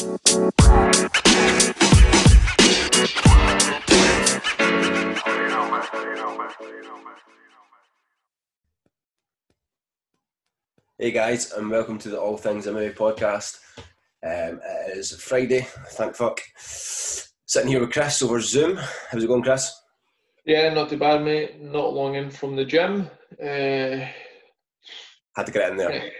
Hey guys, and welcome to the All Things MMA podcast. Um, it is Friday, thank fuck. Sitting here with Chris over Zoom. How's it going, Chris? Yeah, not too bad, mate. Not long in from the gym. Uh, Had to get in there.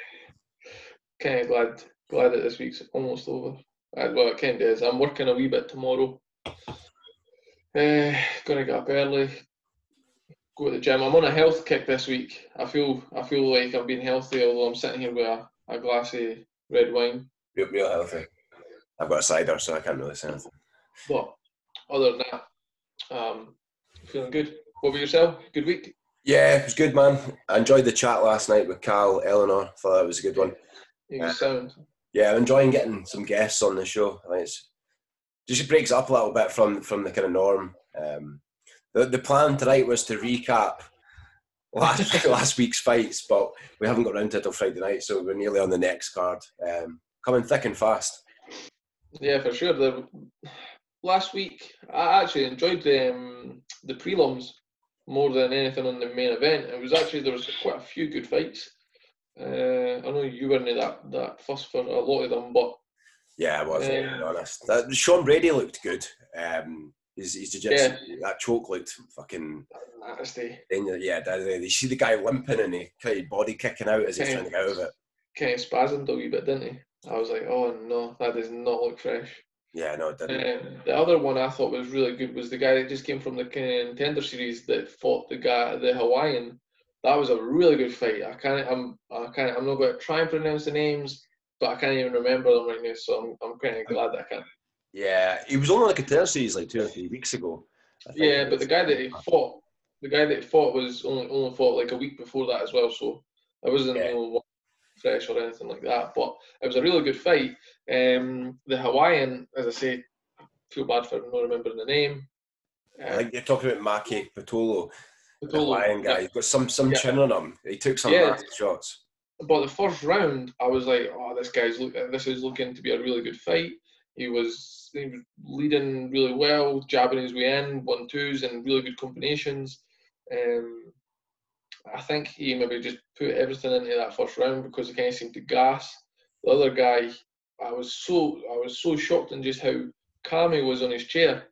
Kind of glad, glad that this week's almost over. Uh, well, it kind of is. I'm working a wee bit tomorrow. Uh, gonna get up early. Go to the gym. I'm on a health kick this week. I feel, I feel like I'm being healthy, although I'm sitting here with a, a glass of red wine. Real, real healthy. I've got a cider, so I can't really say anything. But other than that, um, feeling good. What about yourself? Good week? Yeah, it was good, man. I enjoyed the chat last night with Carl, Eleanor. Thought that was a good one. You uh, sound. Yeah, I'm enjoying getting some guests on the show. I think it's just breaks up a little bit from from the kind of norm. Um, the the plan tonight was to recap last last week's fights, but we haven't got around to it till Friday night, so we're nearly on the next card. Um, coming thick and fast. Yeah, for sure. The last week I actually enjoyed the um, the prelims more than anything on the main event. It was actually there was quite a few good fights. Uh, I know you weren't that that fuss for a lot of them, but yeah, I was um, to be honest. That, Sean Brady looked good. Um, his, his jiu-jitsu, yeah. that choke looked fucking nasty. Yeah, you see the guy limping and he kind of body kicking out as he's trying to get out of it. Kind of spasmed a wee bit, didn't he? I was like, oh no, that does not look fresh. Yeah, no, it didn't. Um, the other one I thought was really good was the guy that just came from the contender series that fought the guy, the Hawaiian. That was a really good fight. I can't, I'm, I can't, I'm not going to try and pronounce the names, but I can't even remember them right now. So I'm, I'm kind of glad that I can. Yeah, he was only on the contender series like two or three weeks ago. Yeah, but the guy that he fought, the guy that he fought was only only fought like a week before that as well. So it wasn't yeah. you know, fresh or anything like that. But it was a really good fight. Um, the Hawaiian, as I say, I feel bad for not remembering the name. I think you're talking about Maki Pitolo, the Hawaiian guy. He's got some some yeah. chin on him. He took some yeah. shots. But the first round, I was like, oh, this guy's look. This is looking to be a really good fight. He was, he was leading really well, jabbing his way in, one twos, and really good combinations. Um, I think he maybe just put everything into that first round because he kind of seemed to gas. The other guy, I was so I was so shocked in just how calm he was on his chair,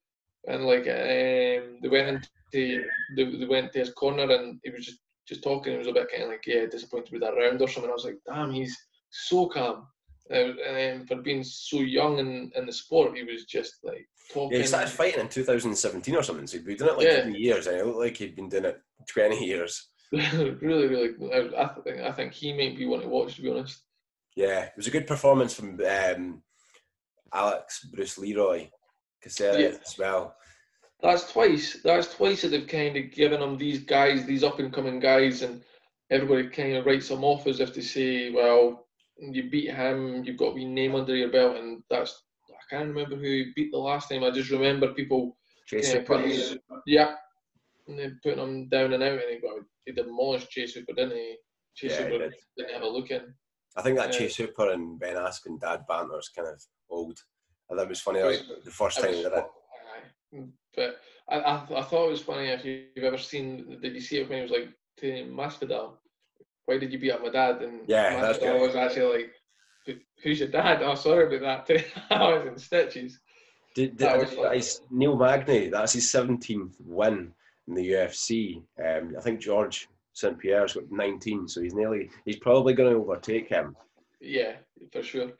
and like um, they went into they, they went to his corner and he was just just talking. He was a bit kind of like yeah disappointed with that round or something. I was like damn, he's so calm. Uh, and for being so young in, in the sport, he was just like talking. Yeah, he started fighting in 2017 or something. So he'd been doing it like yeah. 20 years, and it looked like he'd been doing it 20 years. really, really. I, I think I think he might be one to watch. To be honest. Yeah, it was a good performance from um, Alex Bruce Leroy Caceres yeah. as well. That's twice. That's twice that they've kind of given them these guys, these up and coming guys, and everybody kind of writes them off as if to say, well, you beat him, you've got a name under your belt, and that's. I can't remember who he beat the last time. I just remember people. Chase uh, putting, yeah, and then putting him down and out, and he got he demolished Chase Hooper, didn't he? Chase yeah, Hooper did. not have a look in. I think that Chase Hooper and Ben Askren dad banter is kind of old. I thought it was funny like, the first time he did it. But I, I, I, thought it was funny if you've ever seen. Did you see it when he was like to Masvidal? Why did you beat up my dad? And yeah, Masvidal that's good. was actually like, "Who's your dad?" Oh, sorry about that. I was in stitches. Did, did, did Neil Magny? That's his seventeenth win in the UFC. Um, I think George St Pierre's got 19, so he's nearly he's probably going to overtake him. Yeah, for sure.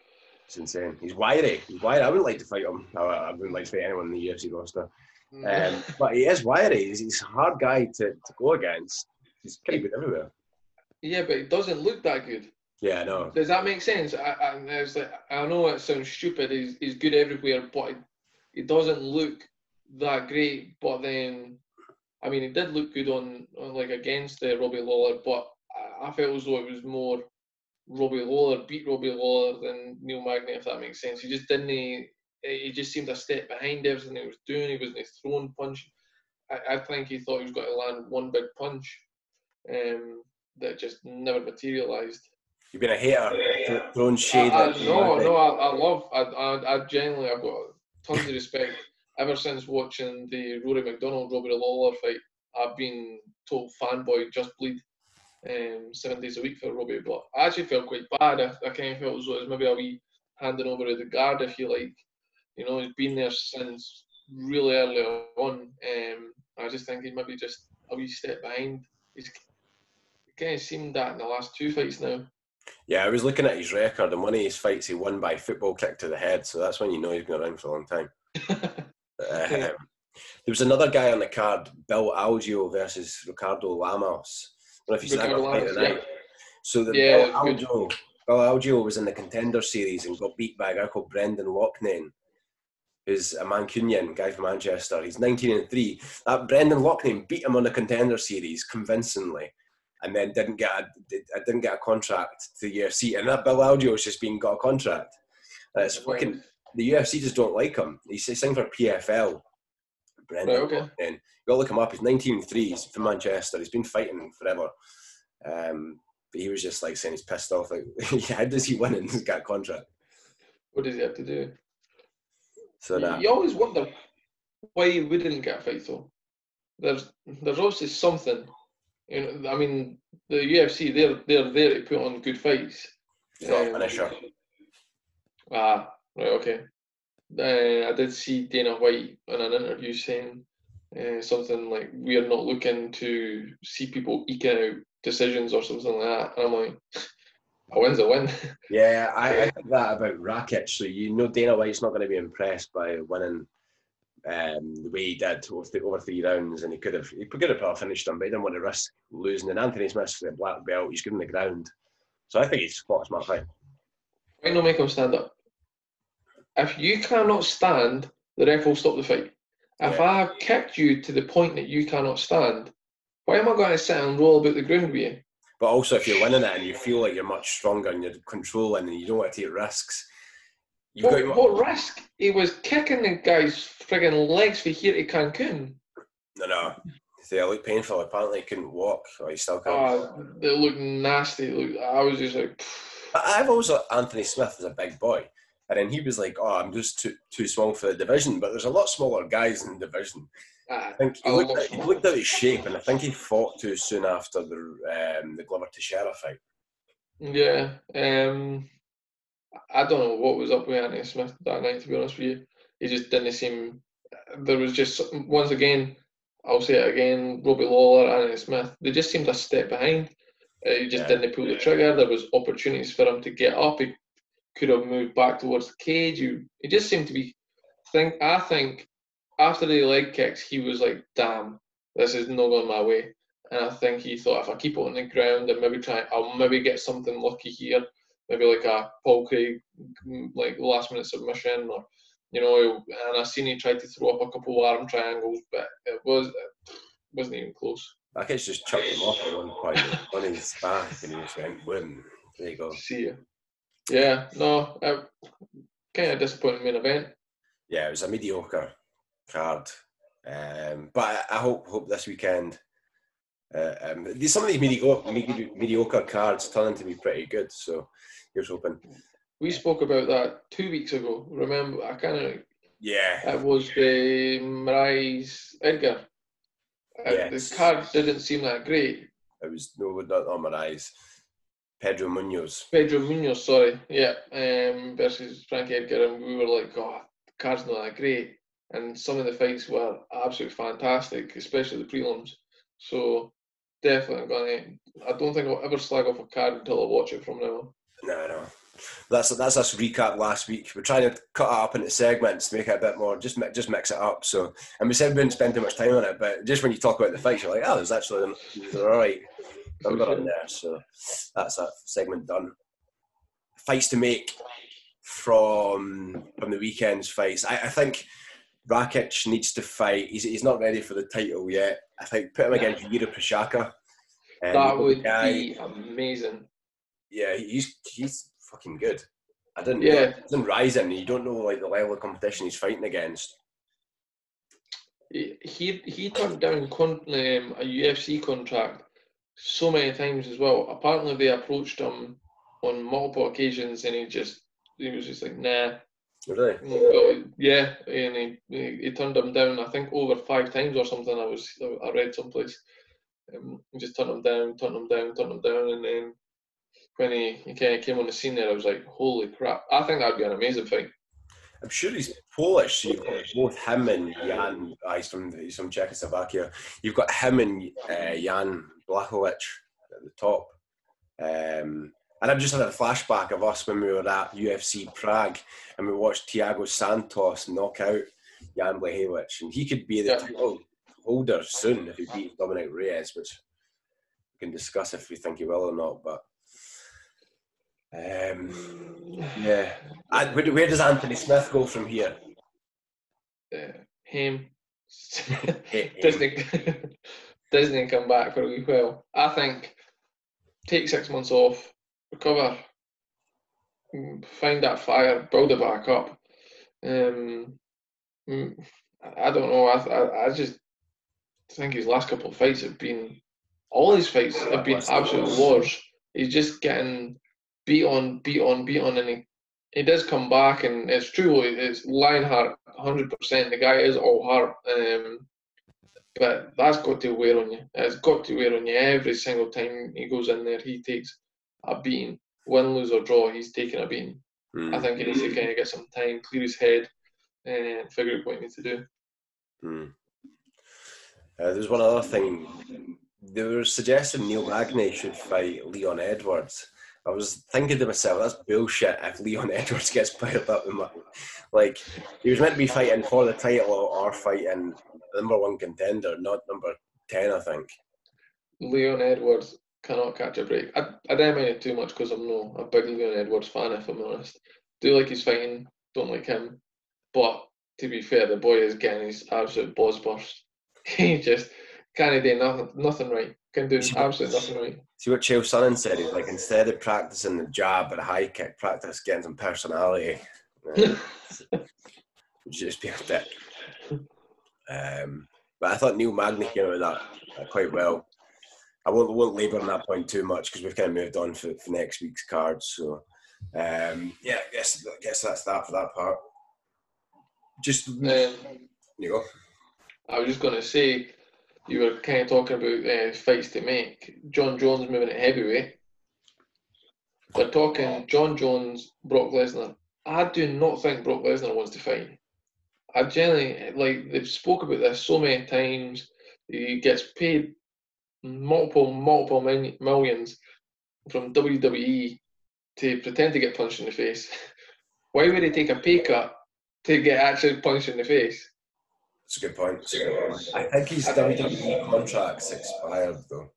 It's insane. He's wiry. He's wiry. I wouldn't like to fight him. I, I wouldn't like to fight anyone in the UFC roster. Mm. Um, but he is wiry. He's, he's, a hard guy to, to go against. He's pretty good everywhere. Yeah, but it doesn't look that good. Yeah, I know. Does that make sense? I, I, like, I know it sounds stupid. He's, he's good everywhere, but it, it doesn't look that great. But then I mean, he did look good on, on like against uh, Robbie Lawler, but I, I, felt as though it was more Robbie Lawler beat Robbie Lawler than Neil Magny, if that makes sense. He just didn't. He, he just seemed a step behind everything he was doing. He wasn't throwing punch. I, I think he thought he was going to land one big punch um, that just never materialised. You've been a hater, throwing shade. I, I, no, no, I, I love. I, I, I genuinely, I've got tons of respect. Ever since watching the Rory MacDonald Robbie Lawler fight, I've been total fanboy, just bleed, um, seven days a week for Robbie. But I actually felt quite bad. I, I kind of felt as though it was maybe a wee handing over to the guard, if you like. You know, he's been there since really early on. Um, I was just think he maybe just a wee step behind. He's kind of seen that in the last two fights now. Yeah, I was looking at his record, and one of his fights he won by football kick to the head, so that's when you know he's been around for a long time. um, there was another guy on the card, Bill Algeo versus Ricardo Lamas. I don't know if he's ever played tonight. So the yeah, Bill Algeo, Bill Algeo was in the contender series and got beat by a guy called Brendan Loughnane, who's a Mancunian guy from Manchester. He's 19 and 3. That Brendan Loughnane beat him on the contender series convincingly and then didn't get a, I didn't get a contract to the UFC, and that Bill Algeo's just been got a contract. And it's fucking the UFC just don't like him. He's signed for PFL. Brendan, right, okay. And you got to look him up. He's 19 3. He's from Manchester. He's been fighting forever. Um, but he was just like saying he's pissed off. Like, how does he win and get a contract? What does he have to do? So that you always wonder why he wouldn't get a fight though. There's there's obviously something you know, I mean, the UFC they're they're there to put on good fights. Not um, a. Ah, right, okay. Uh, I did see Dana White in an interview saying uh, something like, "We are not looking to see people eking out decisions or something like that." And I'm like, "A win's a win." Yeah, I, I think that about Rakic. So you know, Dana White's not going to be impressed by winning um, the way he did over, th- over three rounds, and he could have he could have probably finished him, but he didn't want to risk losing. And Anthony Smith's the black belt; he's given the ground, so I think he's a smart fight. Why not make him stand up? If you cannot stand, the ref will stop the fight. If yeah. I have kicked you to the point that you cannot stand, why am I going to sit and roll about the ground with you? But also, if you're winning it and you feel like you're much stronger and you're controlling and you don't want to take risks, what, what risk? He was kicking the guy's frigging legs from here to Cancun. No, no. They look painful. Apparently, he couldn't walk. Or he still can't. Oh, they look nasty. Look, I was just like. I've always thought Anthony Smith was a big boy. And then he was like, "Oh, I'm just too too small for the division." But there's a lot smaller guys in the division. Uh, I think he looked, at, he looked at his shape, and I think he fought too soon after the um, the Glover Teixeira fight. Yeah, um, I don't know what was up with Anthony Smith that night. To be honest with you, he just didn't seem. There was just once again, I'll say it again. Robbie Lawler, Anthony Smith, they just seemed a step behind. Uh, he just yeah. didn't pull the trigger. There was opportunities for him to get up. He could have moved back towards the cage. He, he just seemed to be. Think I think after the leg kicks, he was like, "Damn, this is not going my way." And I think he thought, if I keep it on the ground and maybe try, I'll maybe get something lucky here maybe like a Paul Craig like last minute submission or you know and I seen he tried to throw up a couple of arm triangles but it was it wasn't even close. I guess just chucked him off at one point on his back and he just went boom. There you go. See you. Yeah, no, uh, kind of disappointing main event. Yeah, it was a mediocre card. Um, but I, hope hope this weekend uh, um, some of these mediocre, mediocre cards turn to be pretty good. So here's hoping. We spoke about that two weeks ago. Remember, I kind of yeah. It was the Moraes Edgar. Uh, yes. The card didn't seem that great. It was no, not, not Moraes. Pedro Munhoz. Pedro Munhoz, sorry, yeah, um, versus Frankie Edgar, and we were like, "God, the card's not that great." And some of the fights were absolutely fantastic, especially the prelims. So definitely I'm to. I don't think I'll ever slag off a card until I watch it from now on. No, no. That's that's us recap last week. We're trying to cut it up into segments, make it a bit more, just just mix it up. So, and we said we wouldn't spend too much time on it, but just when you talk about the fights, you're like, oh, there's actually all right. I've got in there, so that's that segment done. Fights to make from from the weekend's fights. I, I think Rakic needs to fight. He's, he's not ready for the title yet. I think put him against Prochazka. Um, that would guy, be amazing. Yeah, he's he's fucking good. I didn't. Yeah, didn't rise him. You don't know like the level of competition he's fighting against. He he turned down con- um, a UFC contract so many times as well. Apparently, they approached him on multiple occasions, and he just he was just like, nah. Really? Yeah, and he, he, he turned him down. I think over five times or something. I was I read someplace. Um, just turned him down, turned him down, turned him down, and then when he, he kind of came on the scene there, I was like, holy crap! I think that'd be an amazing fight. I'm sure he's Polish. So you've got both him and Jan. Uh, he's from he's from Czechoslovakia. You've got him and uh, Jan Blachowicz at the top. Um, and I've just had a flashback of us when we were at UFC Prague and we watched Thiago Santos knock out Jan Blachowicz, and he could be the yeah. title holder soon if he beats Dominick Reyes, which we can discuss if we think he will or not. But um, yeah, and where, does Anthony Smith go from here? Uh, him. Disney, Disney come back for a wee while. I think take six months off, recover, find that fire, build it back up. Um, mm, I don't know. I, I, I just think his last couple of fights have been all his fights have been absolute wars. He's just getting beat on, beat on, beat on, and he, he does come back. And it's true, it's Lionheart, hundred percent. The guy is all heart, um, but that's got to wear on you. It's got to wear on you every single time he goes in there. He takes a beating, win, lose or draw. He's taking a beating. Mm. I think he needs to kind of get some time, clear his head, and figure out what he needs to do. Mm. Uh, there's one other thing. They were suggesting Neil Magny should fight Leon Edwards. I was thinking to myself, that's bullshit if Leon Edwards gets piled up in my. Like, he was meant to be fighting for the title or fighting number one contender, not number 10, I think. Leon Edwards cannot catch a break. I, I don't mind it too much because I'm no a big Leon Edwards fan, if I'm honest. Do like his fighting, don't like him. But to be fair, the boy is getting his absolute buzz burst. he just can't do nothing, nothing right. Can do absolutely nothing right. See what Chael Sonnen said? He's like, instead of practicing the jab and high kick, practice getting some personality. just be a dick. Um, but I thought Neil Magny came out of that quite well. I won't, won't labour on that point too much because we've kind of moved on for, for next week's cards. So, um, yeah, I guess, I guess that's that for that part. Just, um, you go. I was just going to say, you were kind of talking about uh, fights to make. Jon Jones moving at heavyweight. They're talking Jon Jones, Brock Lesnar. I do not think Brock Lesnar wants to fight. I generally like they've spoke about this so many times. He gets paid multiple, multiple millions from WWE to pretend to get punched in the face. Why would he take a pay cut to get actually punched in the face? That's a good point. A good point. I think his WWE contract's expired though.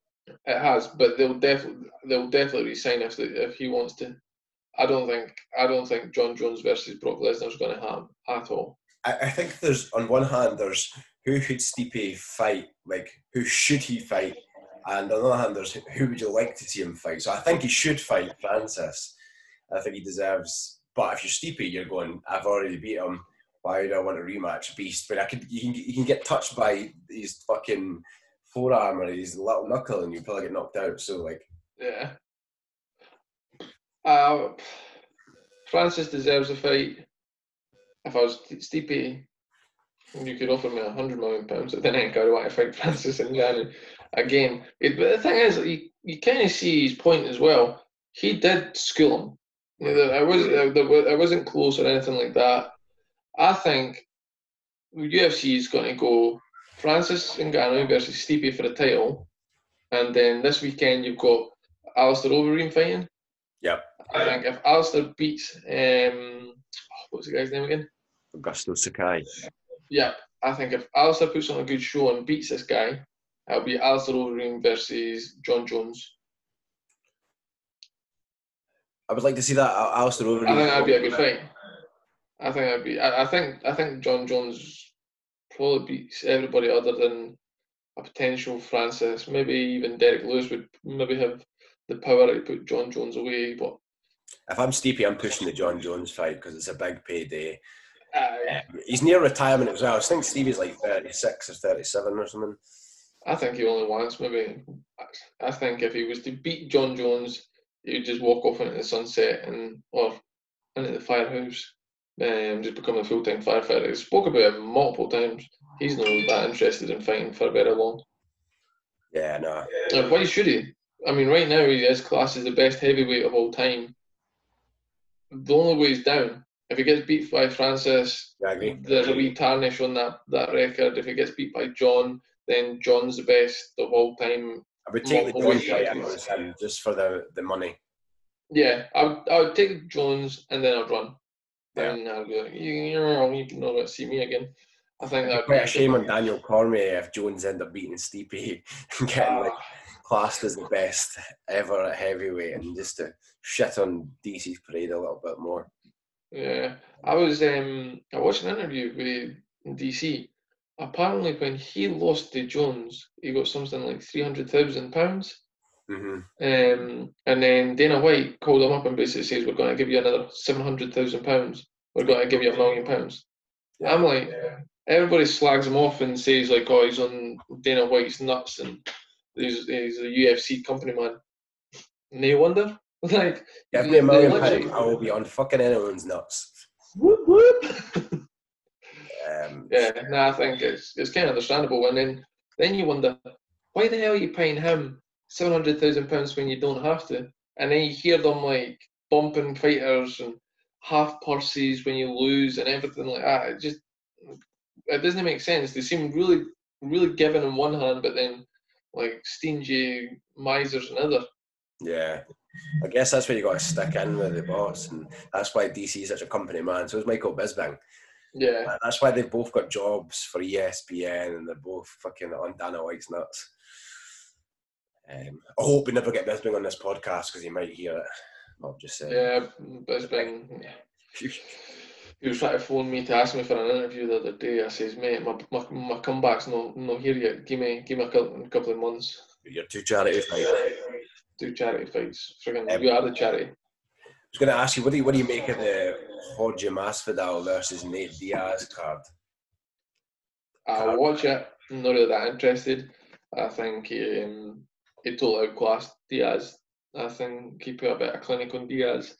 It has, but they'll definitely they'll definitely resign if if he wants to. I don't think I don't think Jon Jones versus Brock Lesnar is going to happen at all. I, I think there's on one hand there's who should Stipe fight, like who should he fight, and on the other hand there's who would you like to see him fight. So I think he should fight Francis. I think he deserves. But if you're Stipe, you're going. I've already beat him why do I want a rematch, Beast? But I could, you can, you can get touched by his fucking forearm or his little knuckle, and you probably get knocked out. So like, yeah. Uh, Francis deserves a fight. If I was Stipe, you could offer me a hundred million pounds. Then I go want to fight Francis and Ngannou again. It, but the thing is, you, you kind of see his point as well. He did school him. You know, I was I wasn't close or anything like that. I think UFC is going to go Francis Ngannou versus Stipe for the title, and then this weekend you've got Alistair Overeem fighting. Yep. I think if Alistair beats um, what's the guy's name again? Augusto Sakai. Yeah, I think if Alistair puts on a good show and beats this guy, it'll be Alistair Overeem versus Jon Jones. I would like to see that Alistair Overeem. I think that'd be a good fight. I think I'd be. I, I think. I think Jon Jones probably beats everybody other than a potential Francis. Maybe even Derrick Lewis would maybe have the power to put Jon Jones away. But if I'm Stipe, I'm pushing the Jon Jones fight because it's a big payday. Uh, He's near retirement as well. I think Stevie's like 36 or 37 or something. I think he only wants maybe. I think if he was to beat Jon Jones, he'd just walk off into the sunset and or into the firehouse and um, just become a full time firefighter. He spoke about it multiple times. He's not that interested in fighting for a very long. Yeah, no. And why should he? I mean, right now he is classed as the best heavyweight of all time. The only way he's down if he gets beat by Francis, there's a wee tarnish on that, that record. If he gets beat by Jon, then Jon's the best of all time. I would take the Jones fight just for the, the money. Yeah, I would, I would take Jones and then I'd run. Yeah. And I'd be like, you're you can not see me again. I think that quite a shame on Daniel Cormier if Jones end up beating Stipe and getting like ah. classed as the best ever at heavyweight and just to shit on DC's parade a little bit more. Yeah, I was um I watched an interview with DC. Apparently, when he lost to Jones, he got something like three hundred thousand pounds. Mm-hmm. Um, and then Dana White called him up and basically says, "We're going to give you another seven hundred thousand pounds. We're going to give you a million pounds." Yeah. I'm like, everybody slags him off and says like, "Oh, he's on Dana White's nuts and he's he's a UFC company man." No wonder. Like, give me a million pounds, I will be on fucking anyone's nuts. Whoop whoop. um, yeah, no, I think it's it's kind of understandable. And then then you wonder why the hell are you paying him seven hundred thousand pounds when you don't have to? And then you hear them like bumping fighters and half purses when you lose and everything like that. It just it doesn't make sense. They seem really really giving in one hand, but then like stingy misers in other. Yeah, I guess that's where you got to stick in with the boss, and that's why DC is such a company man. So is Michael Bisping. Yeah, that's why they've both got jobs for ESPN, and they're both fucking on Dana White's nuts. Um, I hope we never get Bisping on this podcast because he might hear it. I'll just say. Yeah, Bisping. he was trying to phone me to ask me for an interview the other day. I says, mate, my, my, my comeback's not not here yet. Give me give me a couple, a couple of months. You're too charity mate do charity fights. Friggin', um, you are the charity. I was going to ask you, what do you, what do you make of the Jorge Masvidal versus Nate Diaz card? I'll watch it. I'm not really that interested. I think he, um, he totally outclassed Diaz. I think he put a bit of clinic on Diaz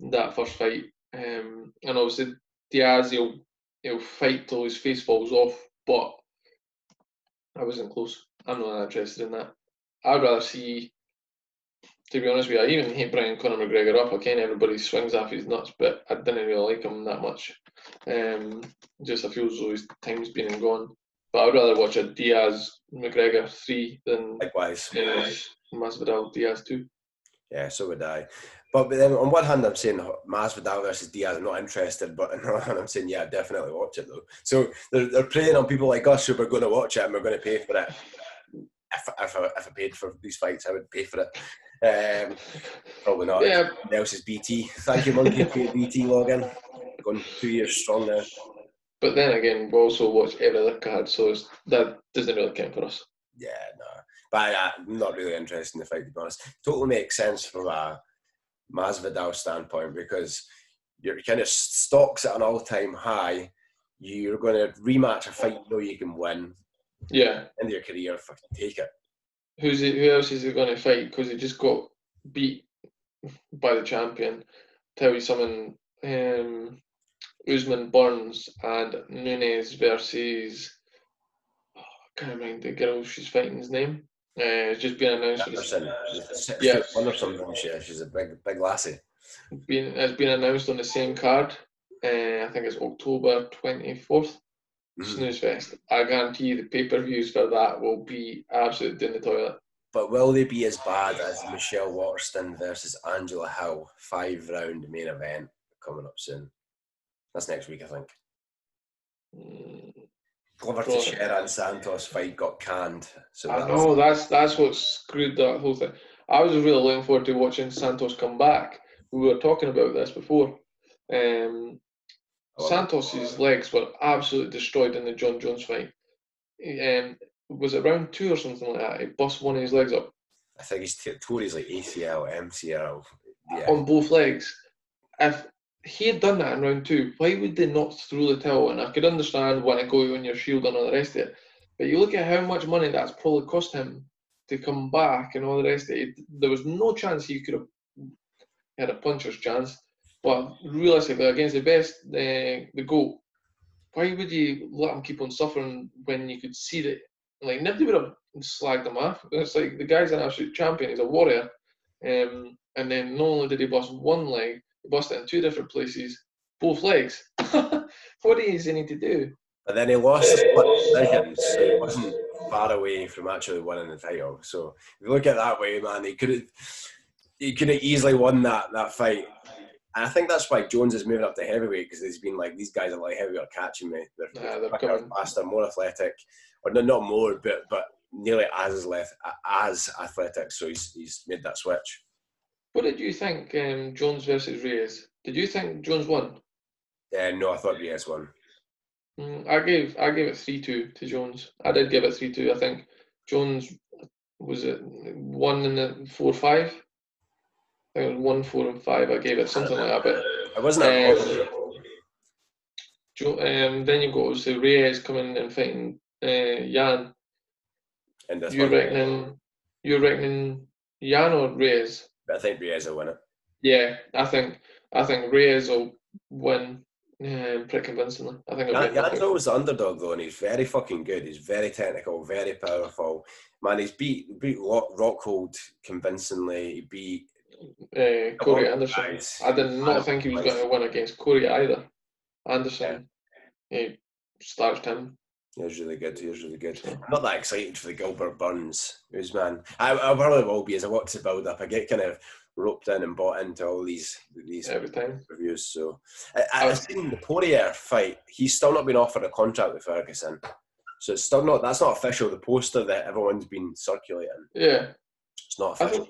in that first fight. Um, and obviously Diaz, he'll he'll fight till his face falls off, but I wasn't close. I'm not interested in that. I'd rather see to be honest with you, I even hate bringing Conor McGregor up. I everybody swings off his nuts, but I didn't really like him that much. Um, just I feel as though his time's been and gone. But I'd rather watch a Diaz McGregor three than likewise uh, Masvidal Diaz two. Yeah, so would I. But, but then on one hand, I'm saying Masvidal versus Diaz, I'm not interested. But on the other hand, I'm saying, yeah, definitely watch it though. So they're, they're preying on people like us who are going to watch it and we're going to pay for it. If, if, I, if I paid for these fights, I would pay for it. Um, probably not. Yeah. Else is BT. Thank you, Monkey, for your BT login. Going two years strong now. But then again, we also watch every other card, so that doesn't really count for us. Yeah, no. But uh, I'm not really interested in the fight, to be honest. Totally makes sense from a Masvidal standpoint because your kind of stocks at an all-time high. You're going to rematch a fight you know you can win. Yeah. End your career, fucking take it who's he, who else is he going to fight? Because he just got beat by the champion. Tell you something. Um, Usman Burns and Nunes versus. Oh, I can't remember the girl she's fighting's name. Uh, it's just been announced. Anderson. Yeah, one or something. She, she's a big, big lassie. Been, it's been announced on the same card. Uh, I think it's October twenty fourth. Mm-hmm. Snooze Fest. I guarantee you the pay per views for that will be absolutely in the toilet. But will they be as bad as Michelle Waterson versus Angela Hill five round main event coming up soon? That's next week, I think. Mm. Glover Teixeira and Santos fight got canned. So I know that's that's what screwed that whole thing. I was really looking forward to watching Santos come back. We were talking about this before. Um, Santos's legs were absolutely destroyed in the Jon Jones fight. Um, was it round two or something like that? He bust one of his legs up. I think he's t- tore his like ACL, MCL, yeah. on both legs. If he had done that in round two, why would they not throw the towel? And I could understand when to go on your shield and all the rest of it, but you look at how much money that's probably cost him to come back and all the rest of it. There was no chance he could have had a puncher's chance. But realistically, against the best, uh, the goal, why would you let him keep on suffering when you could see that? Like nobody would have slagged him off. It's like the guy's an absolute champion. He's a warrior. Um, and then not only did he bust one leg, he bust it in two different places, both legs. what does he need to do? But then he lost the split decision, so he wasn't far away from actually winning the title. So if you look at it that way, man, he could have he could have easily won that that fight. And I think that's why Jones is moving up to heavyweight because he's been like these guys are like heavyweight are catching me. They're, Nah, they're quicker, coming. faster, more athletic, or no, not more, but but nearly as as athletic. So he's he's made that switch. What did you think, um, Jones versus Reyes? Did you think Jones won? Uh, no, I thought Reyes won. Mm, I gave I gave it three two to Jones. I did give it three two. I think Jones was it one in the four five. I think it was one four and five. I gave it something like that. But I wasn't that Um. Um, then you go to Reyes coming and fighting uh, Jan. in this You're one. reckoning you're reckoning Jan or Reyes? I think Reyes will win it. Yeah, I think I think Reyes will win um, pretty convincingly. I think Jan- Jan's always the underdog though, and he's very fucking good. He's very technical, very powerful. Man, he's beat beat Rock, Rockhold convincingly. He beat uh, Corey Anderson. guys. I did not think he was going to win against Corey either. Anderson, he starched him. He was really good. He was really good. I'm not that excited for the Gilbert Burns who's man. I, I probably will be as I watch the build up. I get kind of roped in and bought into all these these every time. reviews. So I, I've seen the Poirier fight. He's still not been offered a contract with Ferguson. So it's still not. That's not official. The poster that everyone's been circulating. Yeah. It's not I official.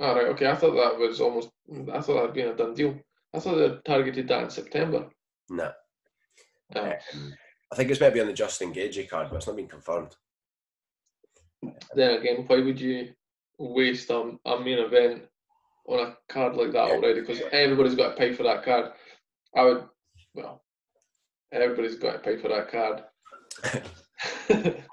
All right, okay. I thought that was almost. I thought that had been a done deal. I thought they targeted that in September. No. Uh, Um, I think it's maybe on the Justin Gaethje card, but it's not been confirmed. then again, why would you waste a, a main event on a card like that Yeah. already? Because everybody's got to pay for that card. I would. Well, everybody's got to pay for that card.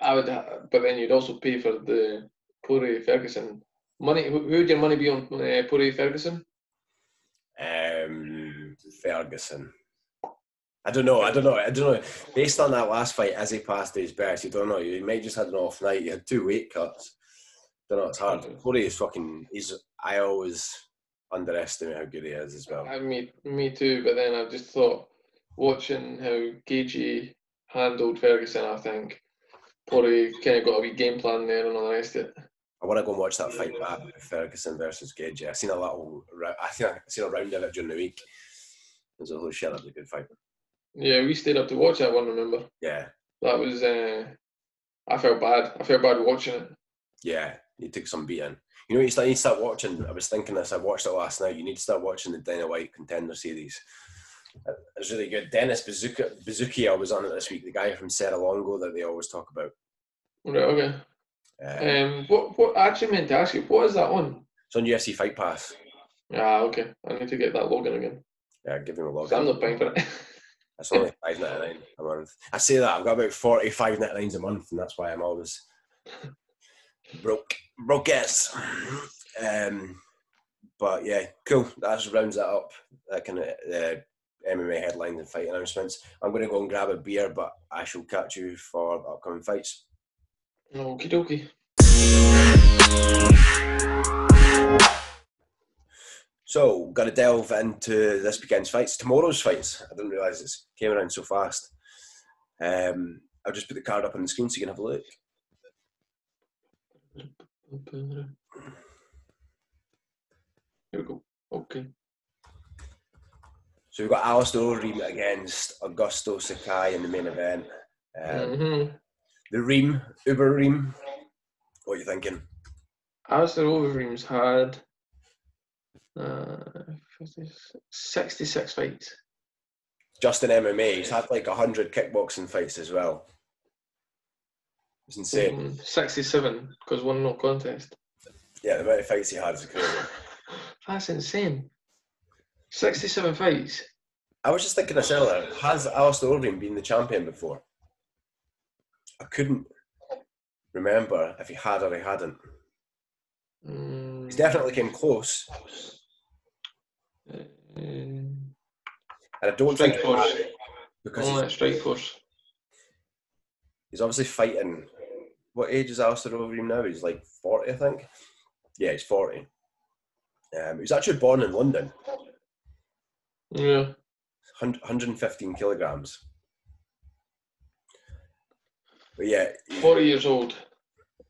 I would, but then you'd also pay for the Poirier Ferguson money. Who would your money be on uh, Ferguson? Um, Ferguson. I don't know. I don't know. I don't know. Based on that last fight, as he passed his best, you don't know. You might just had an off night. You had two weight cuts. Don't know. It's hard. Corey is fucking. He's. I always underestimate how good he is as well. I me me too. But then I just thought watching how Gaethje handled Ferguson. I think Poirier kind of got a wee game plan there and all the rest of it. I want to go and watch that fight back. Ferguson versus Gaethje. I seen a little. I think I seen a round of it during the week. It was a shit. That was a good fight. Yeah, we stayed up to watch that one. Remember Yeah, that was. Uh, I felt bad. I felt bad watching it. yeah. He took some beating. You know, you start, you start watching. I was thinking this. I watched it last night. You need to start watching the Dana White Contender Series. It was really good. Dennis Buzukja, I was on it this week. The guy from Serra Longo that they always talk about. Right. Okay. Um, Um. What? What? I actually meant to ask you. What is that on? it's on UFC Fight Pass. Ah. Okay. I need to get that login again. Yeah, give him a login. I'm not paying for it. It's only five ninety nine a month. I say that I've got about forty five forty five ninety nines a month, and that's why I'm always broke. Broke yes. Um, but yeah, cool. That just rounds that up. That kind of uh, MMA headlines and fight announcements. I'm going to go and grab a beer, but I shall catch you for upcoming fights. Okie dokie. So, got to delve into this weekend's fights. Tomorrow's fights. I didn't realise it came around so fast. Um, I'll just put the card up on the screen so you can have a look. Here we go. Okay. So we've got Alistair Overeem against Augusto Sakai in the main event. Um, hmm The Reem, Uber Reem. What are you thinking? Alistair Overeem's had uh, 56 66 fights. Just in MMA, he's had like 100 kickboxing fights as well. It's insane. Mm, 67 because one no contest. Yeah, the amount of fights he had is crazy. That's insane. 67 fights. I was just thinking this earlier. Has Alistair Overeem been the champion before? I couldn't remember if he had or he hadn't. Mm, He's definitely came close, Uh, and I don't think Strikeforce. because Only he's, Strikeforce. he's obviously fighting. What age is Alistair Overeem now? He's like forty, I think. Yeah, he's forty. Um, he was actually born in London, Yeah. 115 kilograms. But yeah, 40 years old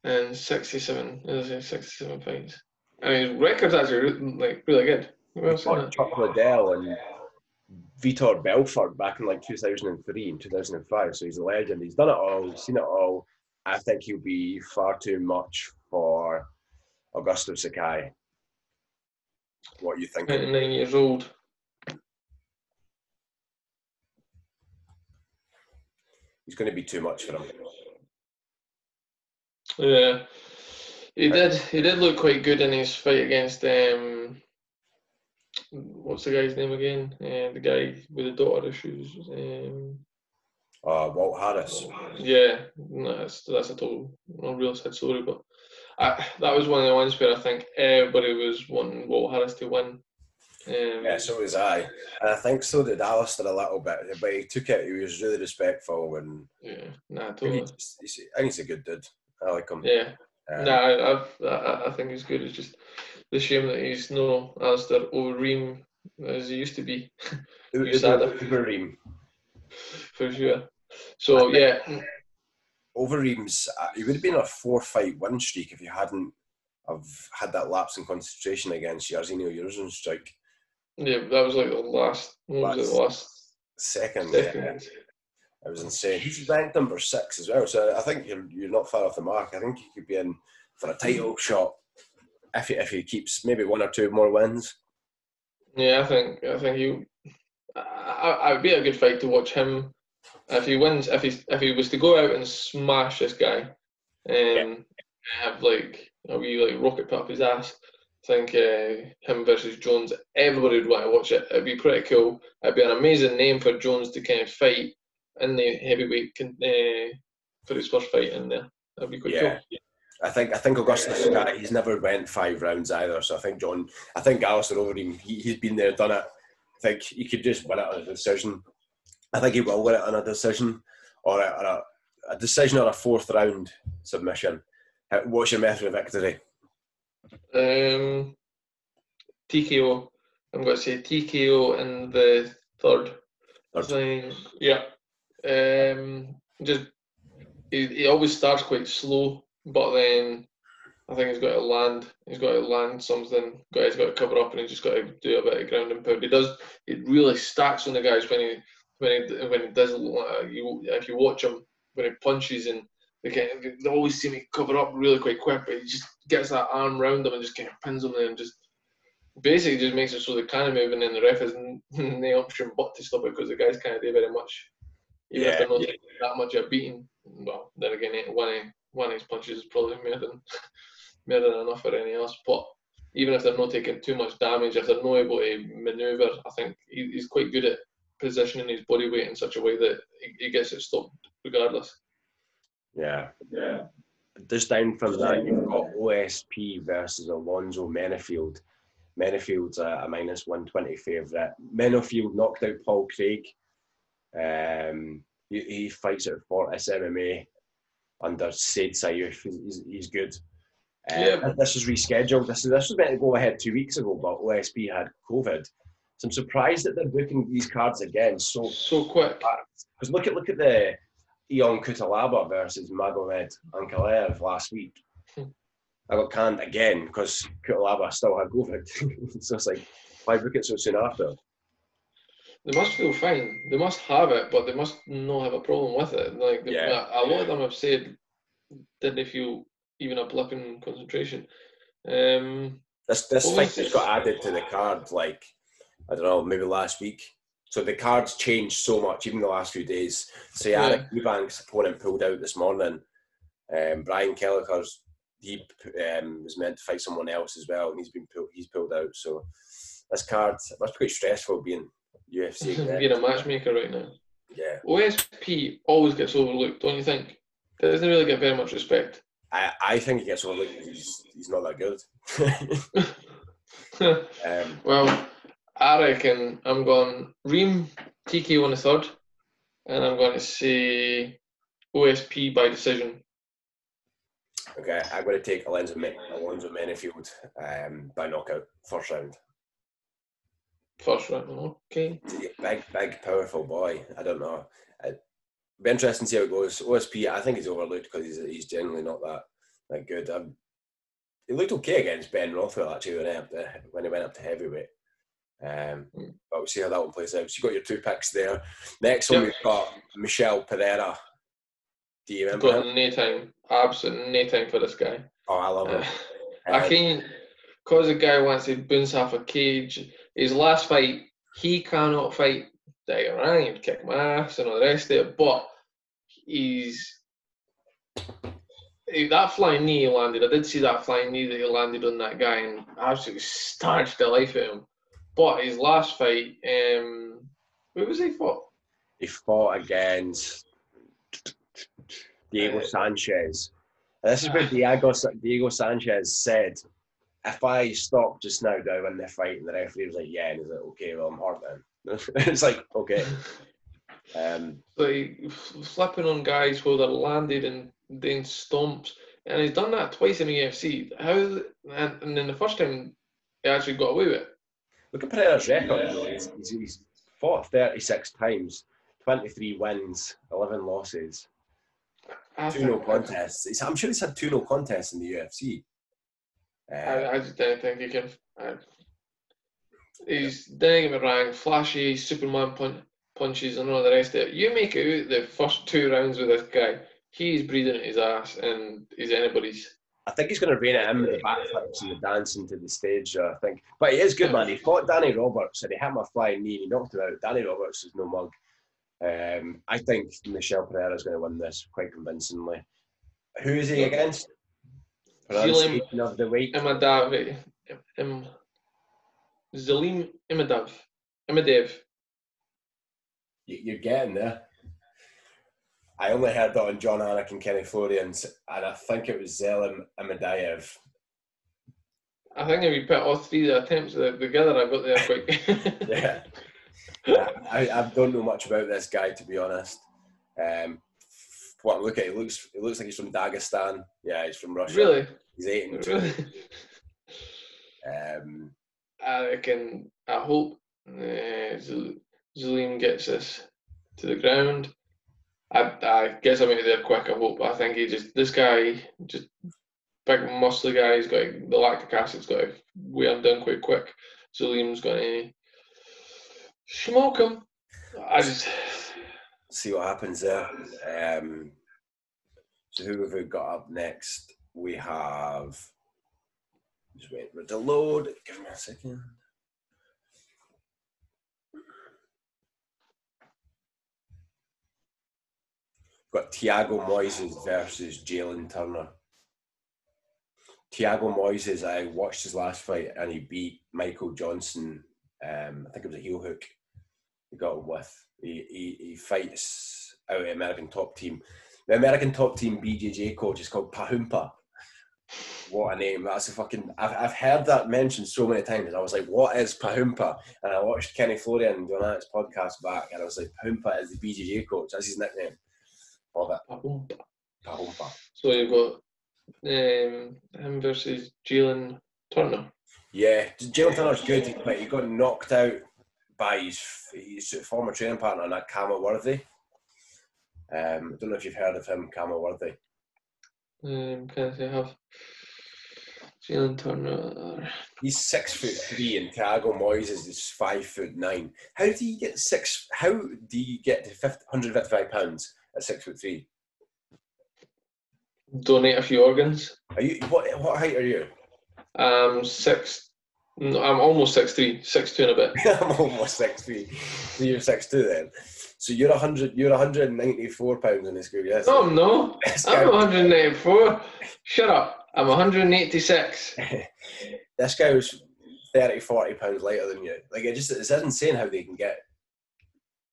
and 67, as I say, 67 fights. I mean, his record's actually like really good. Who else in it? Chuck Liddell and Vitor Belfort back in like 2003 and 2005. So he's a legend. He's done it all. He's seen it all. I think he'll be far too much for Augusto Sakai. What you think? 29 years old. He's going to be too much for him. Yeah, he did. He did look quite good in his fight against um, what's the guy's name again? Uh, the guy with the daughter issues. Um, Uh, Walt Harris. yeah, no, that's that's a total not real sad story, but I, that was one of the ones where I think everybody was wanting Walt Harris to win. Um, Yeah, so was I. And I think so did Alistair a little bit. But he took it, he was really respectful and yeah, nah, he totally. just, he's, I think he's a good dude. I like him. Yeah, Um, I, I've, I, I think he's good. It's just the shame that he's no Alistair Overeem as he used to be. You that. Overeem. for sure. So yeah, Overeem's, uh, he would have been a four fight win streak if he hadn't have had that lapse in concentration against Jairzinho Rozenstruik. yeah, that was like the last. What was it? The last Second, yeah, second. It was insane. He's ranked number six as well, so I think you're, you're not far off the mark. I think he could be in for a title shot if he, if he keeps maybe one or two more wins. Yeah, I think I think you. I, I, I would be a good fight to watch him. If he wins, if he if he was to go out and smash this guy, um, have like a wee like rocket put up his ass. I think uh, him versus Jones. Everybody would want to watch it. It'd be pretty cool. It'd be an amazing name for Jones to kind of fight in the heavyweight con- uh, for his first fight in there. That'd be quite Yeah. cool. I think I think Augustus he's never went five rounds either. So I think John, I think Alistair Overeem, he, he's been there, done it. I think he could just win it on a decision. I think he will win it on a decision or a, or a, a decision or a fourth round submission. What's your method of victory? Um, TKO. I'm going to say TKO in the third. Third. Yeah. Um, just he, he always starts quite slow, but then I think he's got to land. He's got to land something. He's got to cover up, and he's just got to do a bit of ground and pound. He does. It really stacks on the guys when he when he when he does. You if you watch him when he punches and they of, they always seem to cover up really quite quick, but he just gets that arm round them and just kind of pins them and just basically just makes it so they can't move and then the ref has no option but to stop it because the guys can't do very much. Even if Yeah, they're not yeah. that much of a beating. Well, then again, one of, one of his punches is probably more than, more than enough for any else. But even if they're not taking too much damage, if they're not able to manoeuvre, I think he, he's quite good at positioning his body weight in such a way that he, he gets it stopped regardless. Yeah. Yeah. Just down from that, you've got OSP versus Alonzo Menifield. Menifield's a, a minus 120 favourite. Menifield knocked out Paul Craig. Um, he, he fights at Fortis MMA under Said Sayouf. He's, he's good. Uh, Yeah. This is rescheduled. This, this was meant to go ahead two weeks ago, but OSP had COVID. So I'm surprised that they're booking these cards again so So quick. because look at look at the Ion Cutelaba versus Magomed Ankalaev last week. Hmm. I got canned again because Cutelaba still had COVID. so it's like, why book it so soon after? They must feel fine. They must have it, but they must not have a problem with it. Like they- Yeah. a lot of them have said, didn't they feel even a blip in concentration? Um, This this fight just got added to the card like I don't know, maybe last week. So the cards changed so much, even the last few days. Sijara Eubanks' opponent pulled out this morning. Um, Brian Kelleher's he um, was meant to fight someone else as well, and he's been pulled, he's pulled out. So this card must be quite stressful being UFC. being a matchmaker right now. yeah, OSP always gets overlooked, don't you think? Doesn't really get very much respect. I, I think he gets overlooked because he's, he's not that good. um, well, I reckon I'm going Reem TK on the third, and I'm going to say OSP by decision. okay, I'm going to take Alonzo, Men- Alonzo Menifield um, by knockout, first round. First round, okay. Big, big, powerful boy. I don't know. It'd be interesting to see how it goes. OSP, I think he's overlooked because he's, he's generally not that, that good. Um, he looked okay against Ben Rothwell actually when he, went up to, when he went up to heavyweight. Um, Mm. but we'll see how that one plays out. So you got your two picks there. Next one we've got Michel Pereira. Do you remember Got him? no time, absolute no time for this guy. Oh, I love him. Uh, I Um, can't, because the guy wants to bounce off a cage. His last fight, he cannot fight Dagger Ryan, kick my ass and all the rest of it. But he's that flying knee he landed. I did see that flying knee that he landed on that guy and absolutely starched the life out of him. But his last fight, um, who was he fought? he fought against Diego Uh, Sanchez. And this is where Diego, Diego Sanchez said, if I stop just now, do I win the fight? And the referee was like, yeah. And he's like, okay, well, I'm hurt then. it's like, okay. Um, like f- flipping on guys while they're landed and then stomps, and he's done that twice in the UFC. How and, and then the first time he actually got away with it. look at Pereira's record. though. He's, he's, he's fought 36 times, 23 wins, 11 losses, I, two no contests. I'm sure he's had two no contests in the UFC. I, I just don't think he can. I, he's don't get me wrong, flashy Superman pun- punches and all the rest of it. You make it out the first two rounds with this guy, he's breathing his ass, and he's anybody's. I think he's going to rein it in with the backflips and the dancing to the stage. I think, but he is good, man. He fought Danny Roberts and he hit him a flying knee. and He knocked him out. Danny Roberts is no mug. Um, I think Michel Pereira is going to win this quite convincingly. Who is he against? Pronunciation of the week. Imadav, Im, Zalim Imadav, Imadev. You- You're getting there. I only heard that on Jon Anik and Kenny Florian's, and I think it was Zelim Amadayev. I think if you put all three of the attempts together, I got there quick. Yeah. Yeah, I, I don't know much about this guy to be honest. Um, what look at, he looks, he looks like he's from Dagestan. Yeah, he's from Russia. really, He's eight and two. really. Um, I reckon. I hope uh, Zulim gets this to the ground. I, I guess I'm out there quick. I hope. I think he just this guy just big muscly guy. He's got the lactic acid's got to wear him down quite quick. Zulim's going to smoke him. I just see what happens there. Um, so who have we got up next? We have. Just wait for to load. Give me a second. Got Thiago Moises versus Jalen Turner. Thiago Moises, I watched his last fight and he beat Michael Johnson. Um, I think it was a heel hook. He got with. He, he, he fights out of the American top team. The American top team BJJ coach is called Pahumpa. What a name! That's a fucking. I've, I've heard that mentioned so many times. I was like, "What is Pahumpa?" And I watched Kenny Florian doing that podcast back, and I was like, "Pahumpa is the BJJ coach. That's his nickname." Love it, Pahumpa. so you've got um, him versus Jalen Turner. Yeah, Jalen Turner's good, but he got knocked out by his, his former training partner, that Kama Worthy. Um, I don't know if you've heard of him, Kama Worthy. Um, can I have Jalen Turner? He's six foot three, and Thiago Moises is five foot nine. How do you get six? How do you get to 50, 155 pounds at six foot three? Donate a few organs. Are you what? What height are you? Um, six. No, I'm almost six three, six two and a bit. I'm almost six. So you're six two then. So you're hundred. You're 194 pounds in this group. Yes. No, I'm not. I'm 194. Shut up. I'm 186. this guy was 30, 40 pounds lighter than you. Like it just it's insane how they can get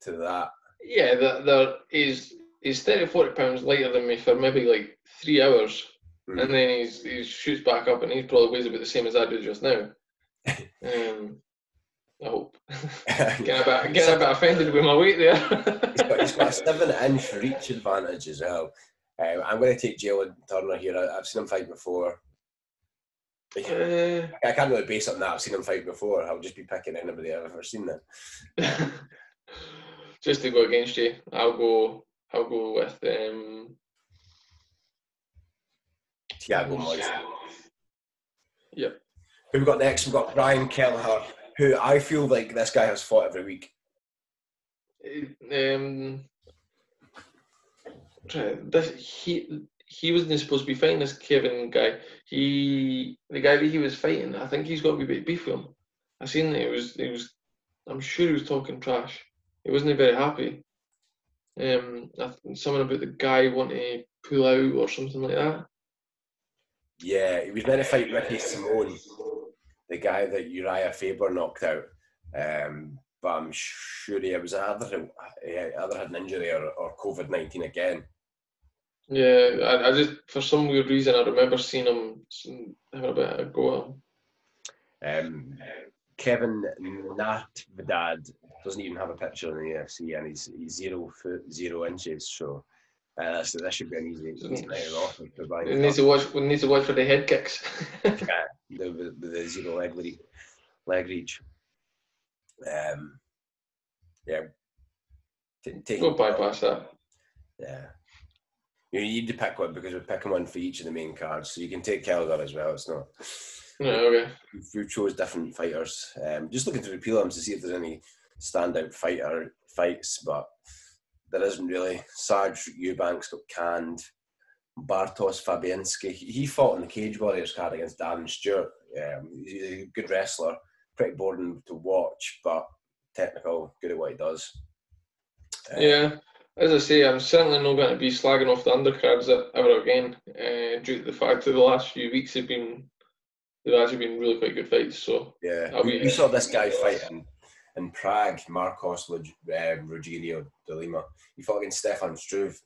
to that. Yeah, there, there is. He's 30, 40 pounds lighter than me for maybe like three hours. Mm. and then he's, he shoots back up, and he probably weighs about the same as I do just now. Um, I hope. getting, a bit, getting a bit offended with my weight there. he's, got, he's got a seven inch reach advantage as well. Um, I'm going to take Jalen Turner here. I, I've seen him fight before. Uh, I can't really base it on that. I've seen him fight before. I'll just be picking anybody I've ever seen them. just to go against you, I'll go. I'll go with um, Thiago Moise. Yep. Who we got next? We've got Brian Kelleher, who I feel like this guy has fought every week. Um, this he he wasn't supposed to be fighting this Kevin guy. He the guy that he was fighting, I think he's got to be a bit beef with him. I seen that it was it was I'm sure he was talking trash. He wasn't very happy. Um, something about the guy wanting to pull out or something like that. Yeah, he was meant to fight Ricky Simón, the guy that Urijah Faber knocked out. Um, but I'm sure he was either, he either had an injury or, or COVID 19 again. Yeah, I, I just for some weird reason I remember seeing him having a bit of a go at him. Um, Kevin Natividad doesn't even have a picture in the UFC and he's, he's zero foot, zero inches. So uh, that's, that should be an easy, easy night off We need to watch. We need to watch for the head kicks. Yeah, the, with the zero leg, re- leg reach. Um, yeah. Take- Go bypass that. Yeah. You need to pick one because we're picking one for each of the main cards, so you can take Kelleher as well. It's not. No, okay. We chose different fighters. Um, just looking through the prelims to see if there's any standout fighter fights, but there isn't really. Sarge Eubanks got canned. Bartosz Fabiński, he fought in the Cage Warriors card against Darren Stewart. Um, he's a good wrestler, pretty boring to watch, but technical, good at what he does. Uh, Yeah, as I say, I'm certainly not going to be slagging off the undercards ever again, uh, due to the fact that the last few weeks have been they've actually been really quite good fights. So Yeah, we, saw this guy fight in, in Prague, Marcos Log- Rogerio de Lima. He fought against Stefan Struve.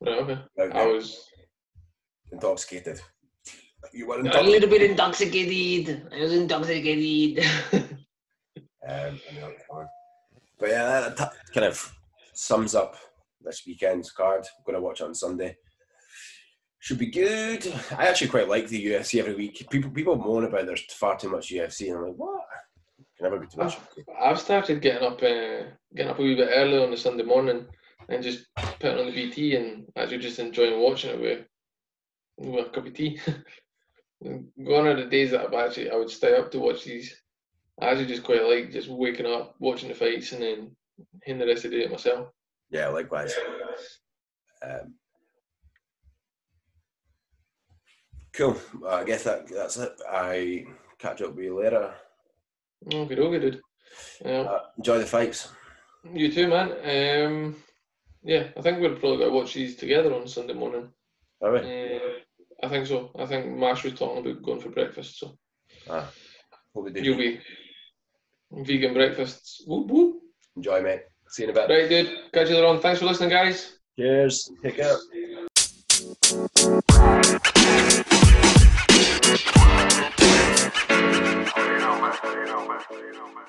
right, okay, out I was intoxicated. You were A little bit intoxicated. I was intoxicated. Um, I know, come on. but yeah, that, that kind of sums up this weekend's card. I'm going to watch it on Sunday. Should be good. I actually quite like the UFC every week. People people moan about there's far too much UFC, and I'm like, what? Can never be too much. I've started getting up uh, getting up a wee bit early on the Sunday morning and just putting on the BT and actually just enjoying watching it with, with a cup of tea. Gone are the days that I've actually I would stay up to watch these. I actually just quite like just waking up, watching the fights, and then hitting the rest of the day myself. Yeah, likewise. Um, cool. Well, I guess that that's it. I catch up with you later. Okay, okay, dude. Yeah. Uh, enjoy the fights. You too, man. Um, yeah, I think we're probably going to watch these together on Sunday morning. All right. Uh, I think so. I think Mash was talking about going for breakfast, so Ah, hope we do. you'll be vegan breakfasts. Whoop, whoop. Enjoy, mate. See you in a bit. Right, dude. Catch you later on. Thanks for listening, guys. Cheers. Take care. you know,